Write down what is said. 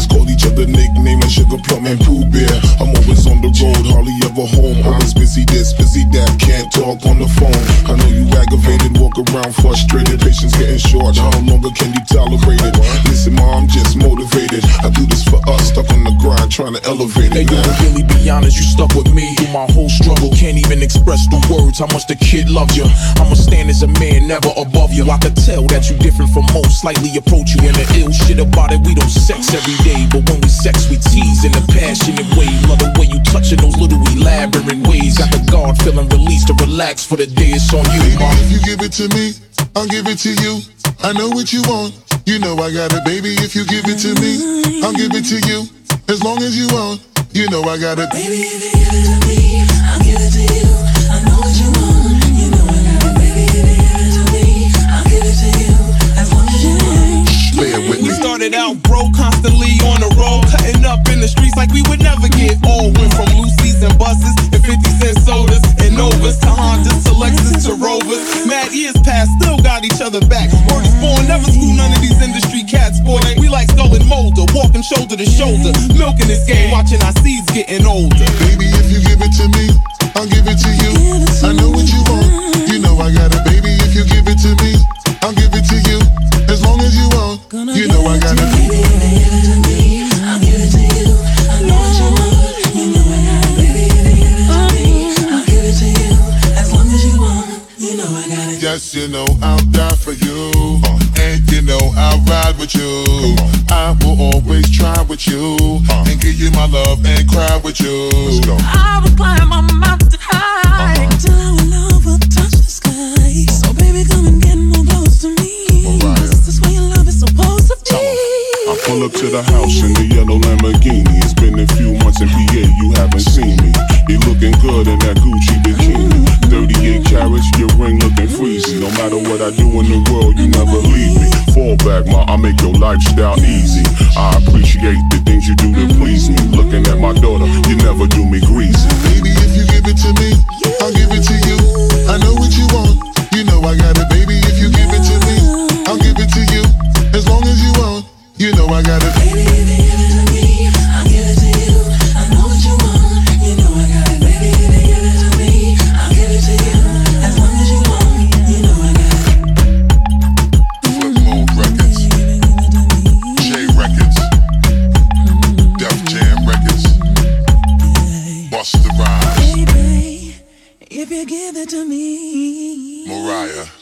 few tears, called each other nicknames Sugar Plum and Pooh Bear. I'm always on the road, hardly ever home. Always busy this, busy that, can't talk on the phone. I know you aggravated, walk around frustrated. Patience getting short, how no longer can you tolerate it? Listen, mom, just motivated. I do this for us, stuck on grind, trying to elevate Hey, it. yo, now. to really be honest, you stuck with me through my whole struggle. Can't even express the words how much the kid loved you. I'ma stand as a man, never above you. I could tell that you different from most, slightly approach you And the ill shit about it. We don't sex every day, but when we sex, we tease in a passionate way. Love the way you touching those little elaborate ways. Got the guard feeling released to relax for the day. It's on you, Baby, if you give it to me, I'll give it to you. I know what you want. You know I got it, baby. If you give it to me, I'll give it to you. As long as you want, you know I got it. Baby, if you give it to me, I'll give it to you. I know what you want, you know I got it. Baby, if you give it to me, I'll give it to you. As long as you want. Play it with We started out broke, constantly on the road, cutting up in the streets like we would never get old. Went from Lucy's and buses and 50 cent sodas and Novas to Hondas to Lexus to Rovers. Mad years past, still got each other back. Word is born, never Molder, walking shoulder to shoulder, milking this game, watching our seeds getting older. Baby, if you give it to me, I'll give it to you. I know what you want. You know I got it, baby. If you give it to me, I'll give it to you. As long as you want, you know I got it. Baby, if you give it to me, I'll give it to you. I know what you want, you know I got it. Baby, if you give it to me, I'll give it to you. As long as you want, you know I got it. Yes, you know I'll die for you. And you know I'll ride with you. I will always try with you. Uh. And give you my love and cry with you. I will climb a mountain high uh-huh. till our love will touch the sky. So baby, come and get more close to me. Mariah. 'Cause this is where your love is supposed to be. I pull up to the house in the yellow Lamborghini. It's been a few months in PA, you haven't seen me. You looking good in that I do in the world, you never leave me. Fall back, ma, I make your lifestyle easy. I appreciate the things you do to please me. Looking at my daughter, you never do me greasy. Baby, if you give it to me, I'll give it to you. I know Rhymes, Baby, if you give it to me. Mariah.